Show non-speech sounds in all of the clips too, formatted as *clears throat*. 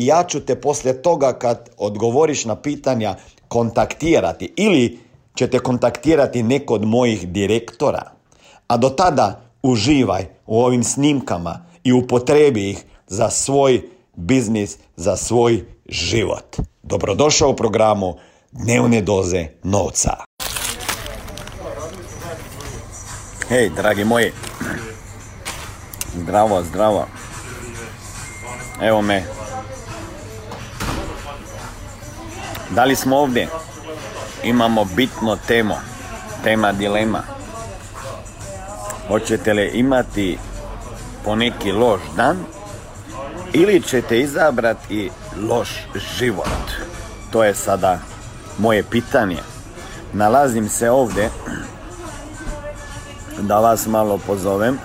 i ja ću te poslije toga kad odgovoriš na pitanja kontaktirati ili ćete kontaktirati neko od mojih direktora. A do tada uživaj u ovim snimkama i upotrebi ih za svoj biznis, za svoj život. Dobrodošao u programu Dnevne doze novca. Hej, dragi moji. Zdravo, zdravo. Evo me Da li smo ovdje? Imamo bitno temo, tema dilema. Hoćete li imati poneki loš dan ili ćete izabrati loš život? To je sada moje pitanje. Nalazim se ovdje *clears throat* da vas malo pozovem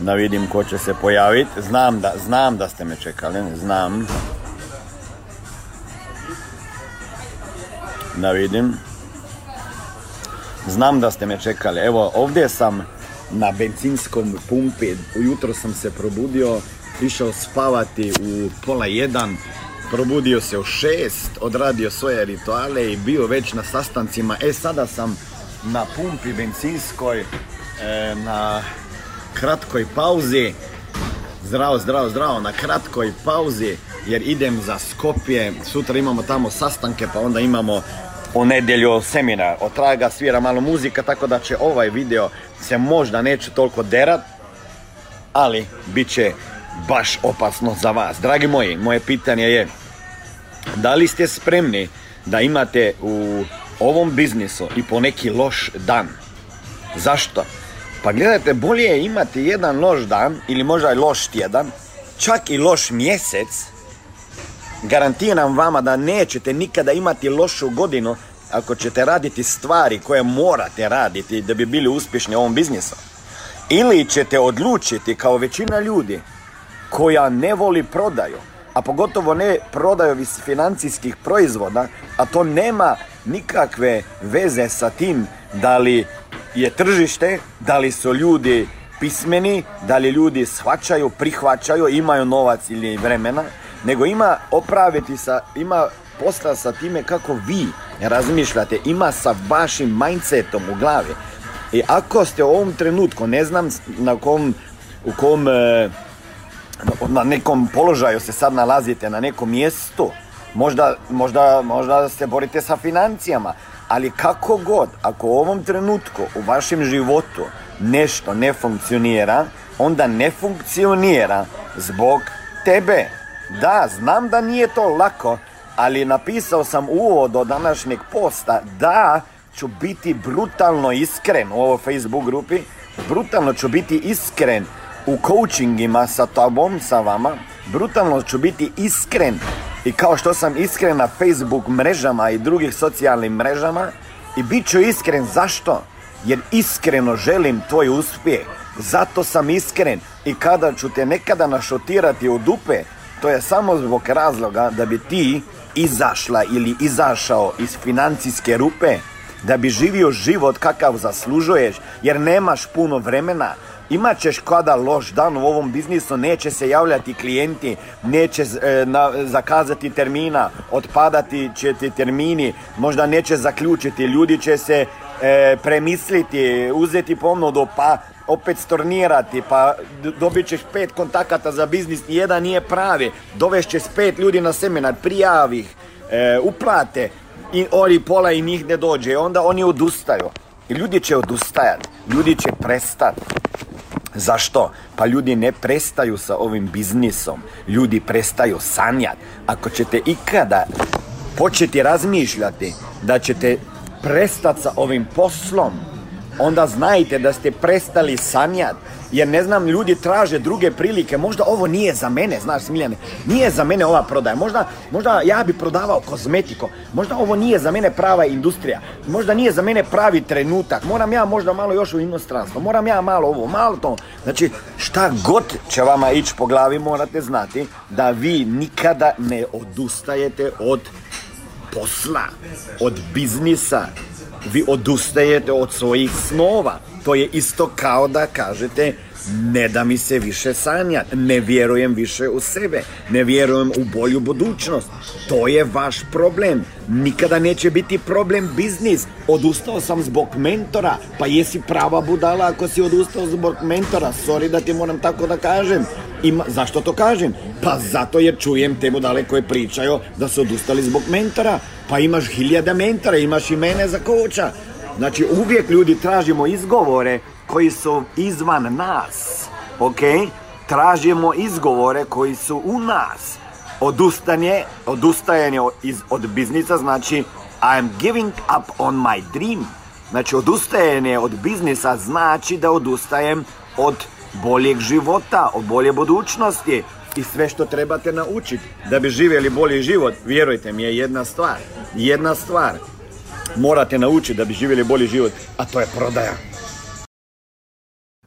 da vidim ko će se pojaviti. Znam da, znam da ste me čekali, znam. Da vidim. Znam da ste me čekali. Evo, ovdje sam na benzinskom pumpi. Ujutro sam se probudio, išao spavati u pola jedan, probudio se u šest, odradio svoje rituale i bio već na sastancima. E, sada sam na pumpi benzinskoj, e, na kratkoj pauzi. Zdravo, zdravo, zdravo, na kratkoj pauzi jer idem za Skopje, sutra imamo tamo sastanke pa onda imamo u nedjelju seminar. Od traga svira malo muzika tako da će ovaj video se možda neće toliko derat, ali bit će baš opasno za vas. Dragi moji, moje pitanje je da li ste spremni da imate u ovom biznisu i po neki loš dan? Zašto? Pa gledajte, bolje je imati jedan loš dan ili možda i loš tjedan, čak i loš mjesec. Garantiram vama da nećete nikada imati lošu godinu ako ćete raditi stvari koje morate raditi da bi bili uspješni u ovom biznisu. Ili ćete odlučiti kao većina ljudi koja ne voli prodaju, a pogotovo ne prodaju financijskih proizvoda, a to nema nikakve veze sa tim da li je tržište, da li su ljudi pismeni, da li ljudi shvaćaju, prihvaćaju, imaju novac ili vremena, nego ima opraviti sa, ima posla sa time kako vi razmišljate, ima sa vašim mindsetom u glavi. I ako ste u ovom trenutku, ne znam na kom, u kom, e, na nekom položaju se sad nalazite, na nekom mjestu, možda, možda, možda se borite sa financijama, ali kako god, ako u ovom trenutku u vašem životu nešto ne funkcionira, onda ne funkcionira zbog tebe. Da, znam da nije to lako, ali napisao sam uvod do današnjeg posta da ću biti brutalno iskren u ovoj Facebook grupi, brutalno ću biti iskren u coachingima sa tobom, sa vama, brutalno ću biti iskren i kao što sam iskren na Facebook mrežama i drugih socijalnim mrežama i bit ću iskren zašto? Jer iskreno želim tvoj uspjeh. Zato sam iskren i kada ću te nekada našotirati u dupe, to je samo zbog razloga da bi ti izašla ili izašao iz financijske rupe, da bi živio život kakav zaslužuješ, jer nemaš puno vremena, imat ćeš kada loš dan u ovom biznisu, neće se javljati klijenti, neće e, zakazati termina, otpadati će ti termini, možda neće zaključiti, ljudi će se e, premisliti, uzeti ponudu, pa opet stornirati, pa dobit ćeš pet kontakata za biznis, jedan nije pravi, dovešćeš pet ljudi na seminar, prijavih, e, uplate, i oni pola i njih ne dođe, onda oni odustaju. I ljudi će odustajati, ljudi će prestati. Zašto? Pa ljudi ne prestaju sa ovim biznisom. Ljudi prestaju sanjati. Ako ćete ikada početi razmišljati da ćete prestati sa ovim poslom, onda znajte da ste prestali sanjati. Jer ne znam, ljudi traže druge prilike. Možda ovo nije za mene, znaš Smiljane. Nije za mene ova prodaja. Možda, možda ja bi prodavao kozmetiko. Možda ovo nije za mene prava industrija. Možda nije za mene pravi trenutak. Moram ja možda malo još u inostranstvo. Moram ja malo ovo, malo to. Znači, šta god će vama ići po glavi, morate znati da vi nikada ne odustajete od posla, od biznisa, vi odustajete od svojih snova. To je isto kao da kažete ne da mi se više sanja, ne vjerujem više u sebe, ne vjerujem u bolju budućnost. To je vaš problem. Nikada neće biti problem biznis. Odustao sam zbog mentora, pa jesi prava budala ako si odustao zbog mentora. Sorry da ti moram tako da kažem. Ima, zašto to kažem? Pa zato jer čujem te budale koje pričaju da su odustali zbog mentora. Pa imaš hiljada mentora, imaš i mene za koča. Znači uvijek ljudi tražimo izgovore koji su izvan nas, ok? Tražimo izgovore koji su u nas. Odustanje, odustajanje iz, od biznisa znači I am giving up on my dream. Znači odustajanje od biznisa znači da odustajem od boljeg života, od bolje budućnosti i sve što trebate naučiti da bi živjeli bolji život, vjerujte mi je jedna stvar. Jedna stvar morate naučiti da bi živjeli bolji život, a to je prodaja.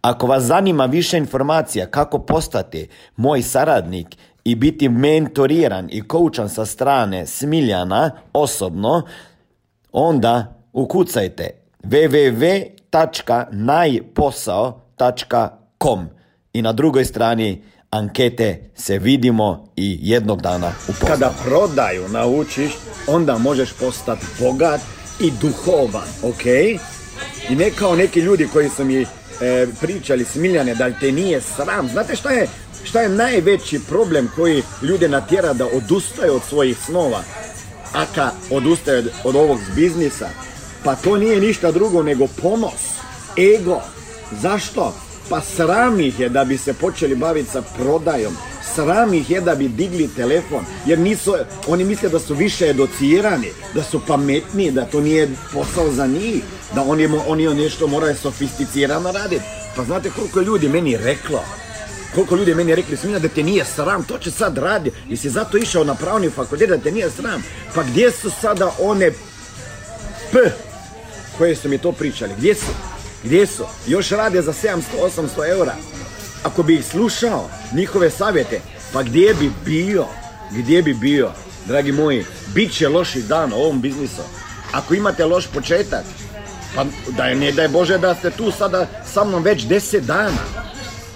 Ako vas zanima više informacija kako postati moj saradnik i biti mentoriran i koučan sa strane Smiljana osobno, onda ukucajte www.najposao.com i na drugoj strani ankete se vidimo i jednog dana upoznamo. Kada prodaju naučiš, onda možeš postati bogat i duhovan, ok? I ne kao neki ljudi koji su mi e, pričali Smiljane da te nije sram. Znate šta je, šta je najveći problem koji ljude natjera da odustaju od svojih snova? Aka odustaje od, od ovog biznisa? Pa to nije ništa drugo nego ponos, ego. Zašto? Pa sram ih je da bi se počeli baviti sa prodajom. Sram ih je da bi digli telefon. Jer nisu, oni misle da su više educirani, da su pametniji, da to nije posao za njih. Da oni, oni nešto moraju sofisticirano raditi. Pa znate koliko ljudi meni reklo? Koliko ljudi meni rekli, smina da te nije sram, to će sad radi. I si zato išao na pravni fakultet da te nije sram. Pa gdje su sada one P koje su mi to pričali? Gdje su? Gdje su? Još rade za 700-800 eura. Ako bi slušao, njihove savjete, pa gdje bi bio? Gdje bi bio? Dragi moji, bit će loši dan u ovom biznisu. Ako imate loš početak, pa da ne daj Bože da ste tu sada sa mnom već 10 dana.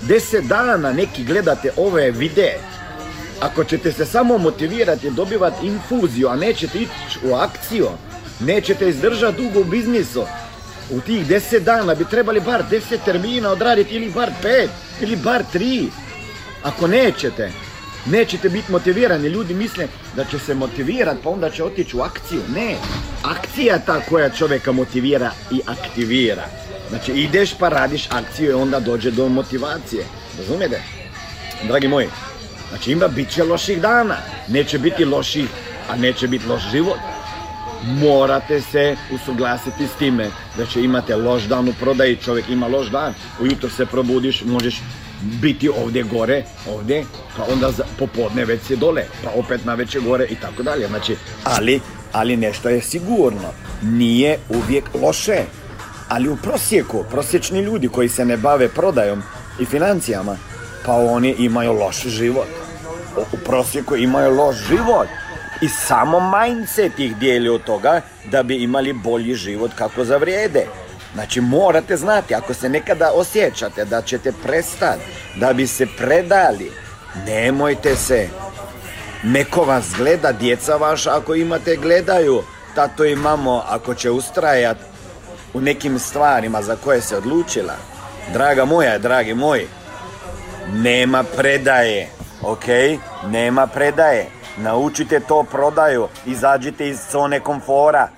10 dana neki gledate ove videe. Ako ćete se samo motivirati, dobivati infuziju, a nećete ići u akciju, nećete izdržati dugo u biznisu, u tih deset dana bi trebali bar deset termina odraditi ili bar pet ili bar tri. Ako nećete, nećete biti motivirani. Ljudi misle da će se motivirati pa onda će otići u akciju. Ne, akcija je ta koja čovjeka motivira i aktivira. Znači ideš pa radiš akciju i onda dođe do motivacije. Razumijete? Dragi moji, znači ima bit će loših dana. Neće biti loših, a neće biti loš život morate se usuglasiti s time da će imate loš dan u prodaji, čovjek ima loš dan, ujutro se probudiš, možeš biti ovdje gore, ovdje, pa onda popodne već si dole, pa opet na veće gore i tako dalje. Znači, ali, ali nešto je sigurno, nije uvijek loše, ali u prosjeku, prosječni ljudi koji se ne bave prodajom i financijama, pa oni imaju loš život. U prosjeku imaju loš život. I samo mindset ih dijeli od toga da bi imali bolji život kako zavrijede. Znači morate znati, ako se nekada osjećate da ćete prestati, da bi se predali, nemojte se. Neko vas gleda, djeca vaša ako imate gledaju, tato i mamo ako će ustrajat u nekim stvarima za koje se odlučila. Draga moja, dragi moji, nema predaje, ok? Nema predaje. Naučite to prodaju, izađite iz zone komfora.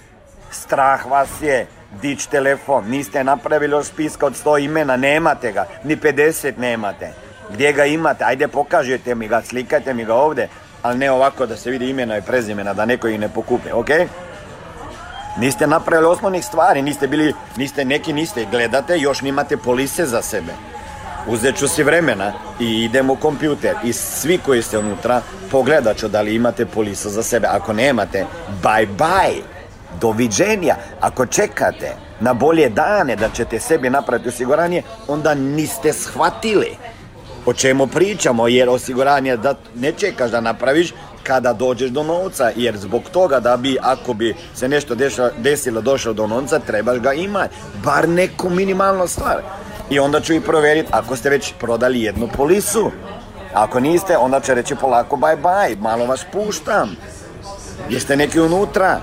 Strah vas je, dić telefon, niste napravili još spiska od 100 imena, nemate ga, ni 50 nemate. Gdje ga imate? Ajde pokažite mi ga, slikajte mi ga ovdje, ali ne ovako da se vidi imena i prezimena, da neko ih ne pokupe, ok? Niste napravili osnovnih stvari, niste bili, niste neki, niste, gledate, još nimate polise za sebe. Uzet ću si vremena i idem u kompjuter i svi koji ste unutra pogledat ću da li imate polisu za sebe. Ako nemate, bye bye. Doviđenja. Ako čekate na bolje dane da ćete sebi napraviti osiguranje, onda niste shvatili o čemu pričamo, jer osiguranje da ne čekaš da napraviš kada dođeš do novca, jer zbog toga da bi, ako bi se nešto desilo, došlo do novca, trebaš ga imati, bar neku minimalnu stvar. I onda ću i provjeriti ako ste već prodali jednu polisu. Ako niste, onda će reći polako bye bye, malo vas puštam. Jeste neki unutra?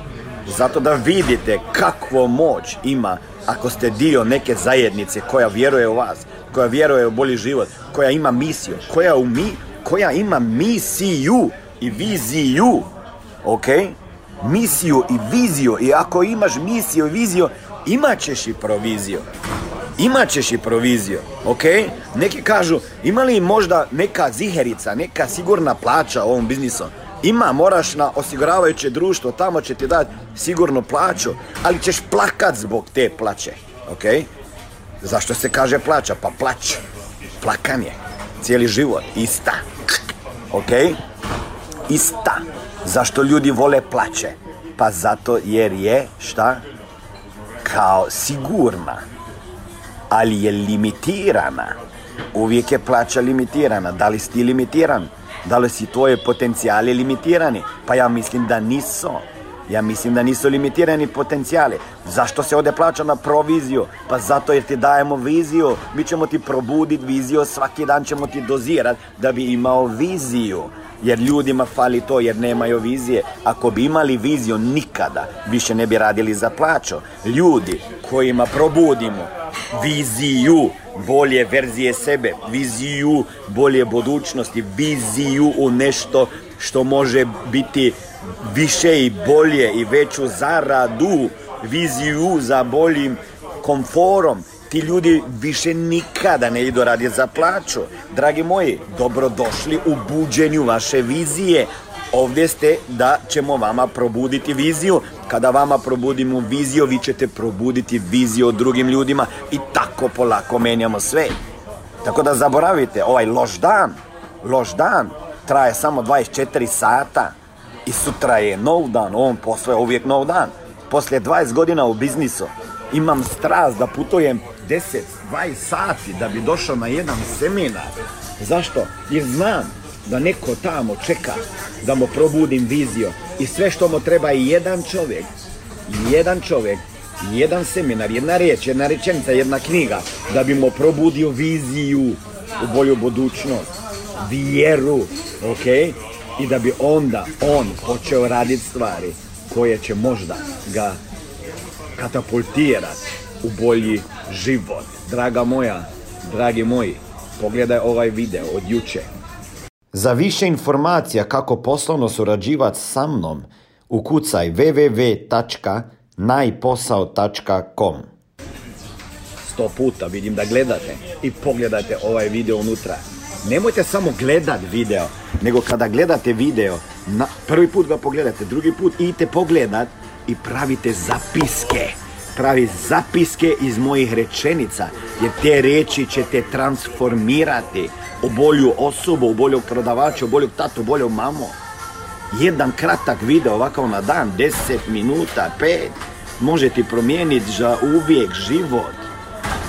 Zato da vidite kakvo moć ima ako ste dio neke zajednice koja vjeruje u vas, koja vjeruje u bolji život, koja ima misiju, koja, u mi, koja ima misiju i viziju. Ok? Misiju i viziju. I ako imaš misiju i viziju, imat ćeš i proviziju imat ćeš i proviziju, ok? Neki kažu, ima li možda neka ziherica, neka sigurna plaća ovom biznisu? Ima, moraš na osiguravajuće društvo, tamo će ti dati sigurnu plaću, ali ćeš plakat zbog te plaće, ok? Zašto se kaže plaća? Pa plać, plakanje, cijeli život, ista, ok? Ista. Zašto ljudi vole plaće? Pa zato jer je, šta? Kao sigurna ali je limitirana. Uvijek je plaća limitirana. Da li si ti limitiran? Da li si tvoje potencijali limitirani? Pa ja mislim da nisu. Ja mislim da nisu limitirani potencijali. Zašto se ode plaća na proviziju? Pa zato jer ti dajemo viziju. Mi ćemo ti probuditi viziju, svaki dan ćemo ti dozirati da bi imao viziju. Jer ljudima fali to jer nemaju vizije. Ako bi imali viziju nikada više ne bi radili za plaću. Ljudi kojima probudimo viziju bolje verzije sebe, viziju bolje budućnosti, viziju u nešto što može biti više i bolje i veću zaradu, viziju za boljim komforom. Ti ljudi više nikada ne idu raditi za plaću. Dragi moji, dobrodošli u buđenju vaše vizije. Ovdje ste da ćemo vama probuditi viziju. Kada vama probudimo viziju, vi ćete probuditi viziju o drugim ljudima i tako polako menjamo sve. Tako da zaboravite, ovaj loš dan, loš dan, traje samo 24 sata i sutra je nov dan, on posle je uvijek nov dan. Poslije 20 godina u biznisu imam strast da putujem 10, 20 sati da bi došao na jedan seminar. Zašto? Jer znam da neko tamo čeka da mu probudim viziju i sve što mu treba je jedan čovjek, jedan čovjek, jedan seminar, jedna riječ, jedna rečenica, jedna knjiga da bi mu probudio viziju u bolju budućnost, vjeru, ok? I da bi onda on počeo raditi stvari koje će možda ga katapultirati u bolji život. Draga moja, dragi moji, pogledaj ovaj video od juče. Za više informacija kako poslovno surađivati sa mnom, ukucaj www.najposao.com Sto puta vidim da gledate i pogledajte ovaj video unutra. Nemojte samo gledat video, nego kada gledate video, na, prvi put ga pogledate, drugi put idite pogledat i pravite zapiske pravi zapiske iz mojih rečenica, jer te riječi će te transformirati u bolju osobu, u boljog prodavača, u boljog tatu, u boljog mamu. Jedan kratak video ovakav na dan, 10 minuta, 5, može ti promijeniti za uvijek život.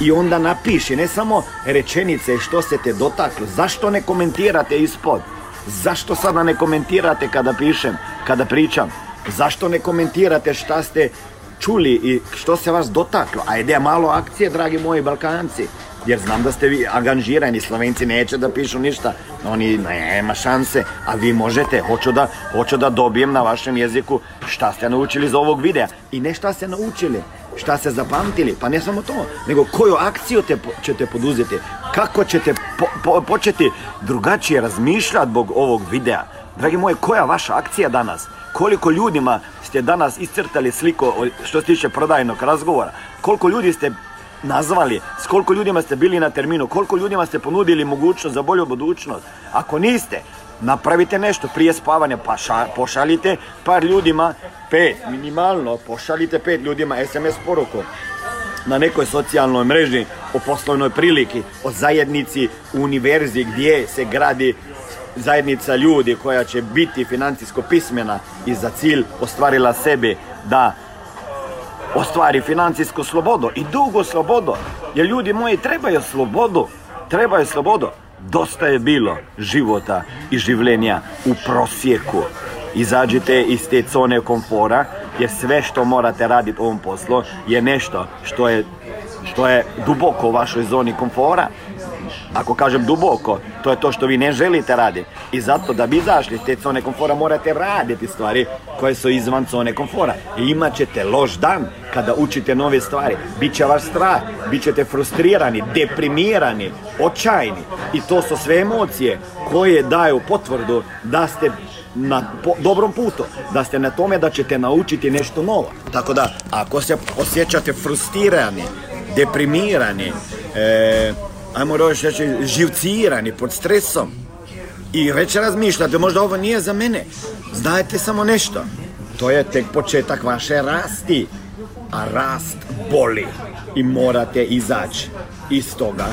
i onda napiši ne samo rečenice što ste te dotakli, zašto ne komentirate ispod? Zašto sada ne komentirate kada pišem, kada pričam? Zašto ne komentirate šta ste čuli i što se vas dotaklo? Ajde malo akcije, dragi moji Balkanci. Jer znam da ste vi angažirani, Slovenci neće da pišu ništa, oni nema šanse, a vi možete, hoću da, hoću da dobijem na vašem jeziku šta ste naučili iz ovog videa i ne šta ste naučili, šta ste zapamtili, pa ne samo to, nego koju akciju te, ćete poduzeti, kako ćete početi drugačije razmišljati zbog ovog videa. Dragi moji, koja vaša akcija danas? Koliko ljudima ste danas iscrtali sliku što se tiče prodajnog razgovora? Koliko ljudi ste nazvali, s koliko ljudima ste bili na terminu, koliko ljudima ste ponudili mogućnost za bolju budućnost. Ako niste, napravite nešto prije spavanja, pa pošaljite par ljudima, pet, minimalno, pošaljite pet ljudima SMS poruku na nekoj socijalnoj mreži o poslovnoj priliki, o zajednici univerzi gdje se gradi zajednica ljudi koja će biti financijsko pismena i za cilj ostvarila sebi da ostvari financijsku slobodu i dugo slobodu. Jer ljudi moji trebaju slobodu, trebaju slobodu. Dosta je bilo života i življenja u prosjeku. Izađite iz te zone komfora jer sve što morate raditi u ovom poslu je nešto što je, što je duboko u vašoj zoni komfora ako kažem duboko, to je to što vi ne želite raditi. I zato da bi izašli iz te zone komfora morate raditi stvari koje su izvan zone komfora. I imat ćete loš dan kada učite nove stvari. Biće vaš strah, bit ćete frustrirani, deprimirani, očajni. I to su sve emocije koje daju potvrdu da ste na dobrom putu, da ste na tome da ćete naučiti nešto novo. Tako da, ako se osjećate frustrirani, deprimirani, e, ajmo reći, živcirani pod stresom i već razmišljate, možda ovo nije za mene, znajte samo nešto. To je tek početak vaše rasti, a rast boli i morate izaći iz toga,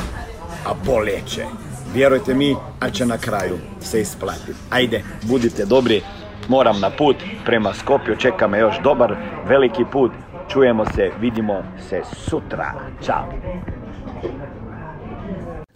a boleće. Vjerujte mi, a će na kraju se isplatiti. Ajde, budite dobri, moram na put prema Skopju, čeka me još dobar, veliki put. Čujemo se, vidimo se sutra. Ćao!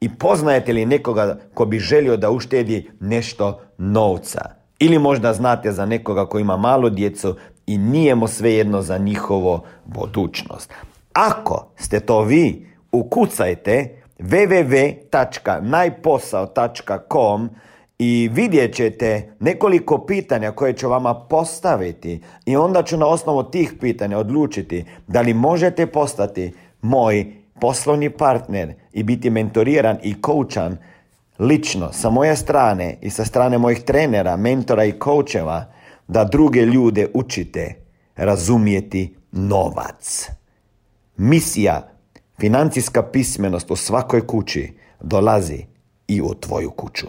i poznajete li nekoga ko bi želio da uštedi nešto novca? Ili možda znate za nekoga ko ima malu djecu i nije mu svejedno za njihovo budućnost. Ako ste to vi, ukucajte www.najposao.com i vidjet ćete nekoliko pitanja koje ću vama postaviti i onda ću na osnovu tih pitanja odlučiti da li možete postati moj poslovni partner i biti mentoriran i koučan lično sa moje strane i sa strane mojih trenera, mentora i koučeva da druge ljude učite razumijeti novac. Misija financijska pismenost u svakoj kući dolazi i u tvoju kuću.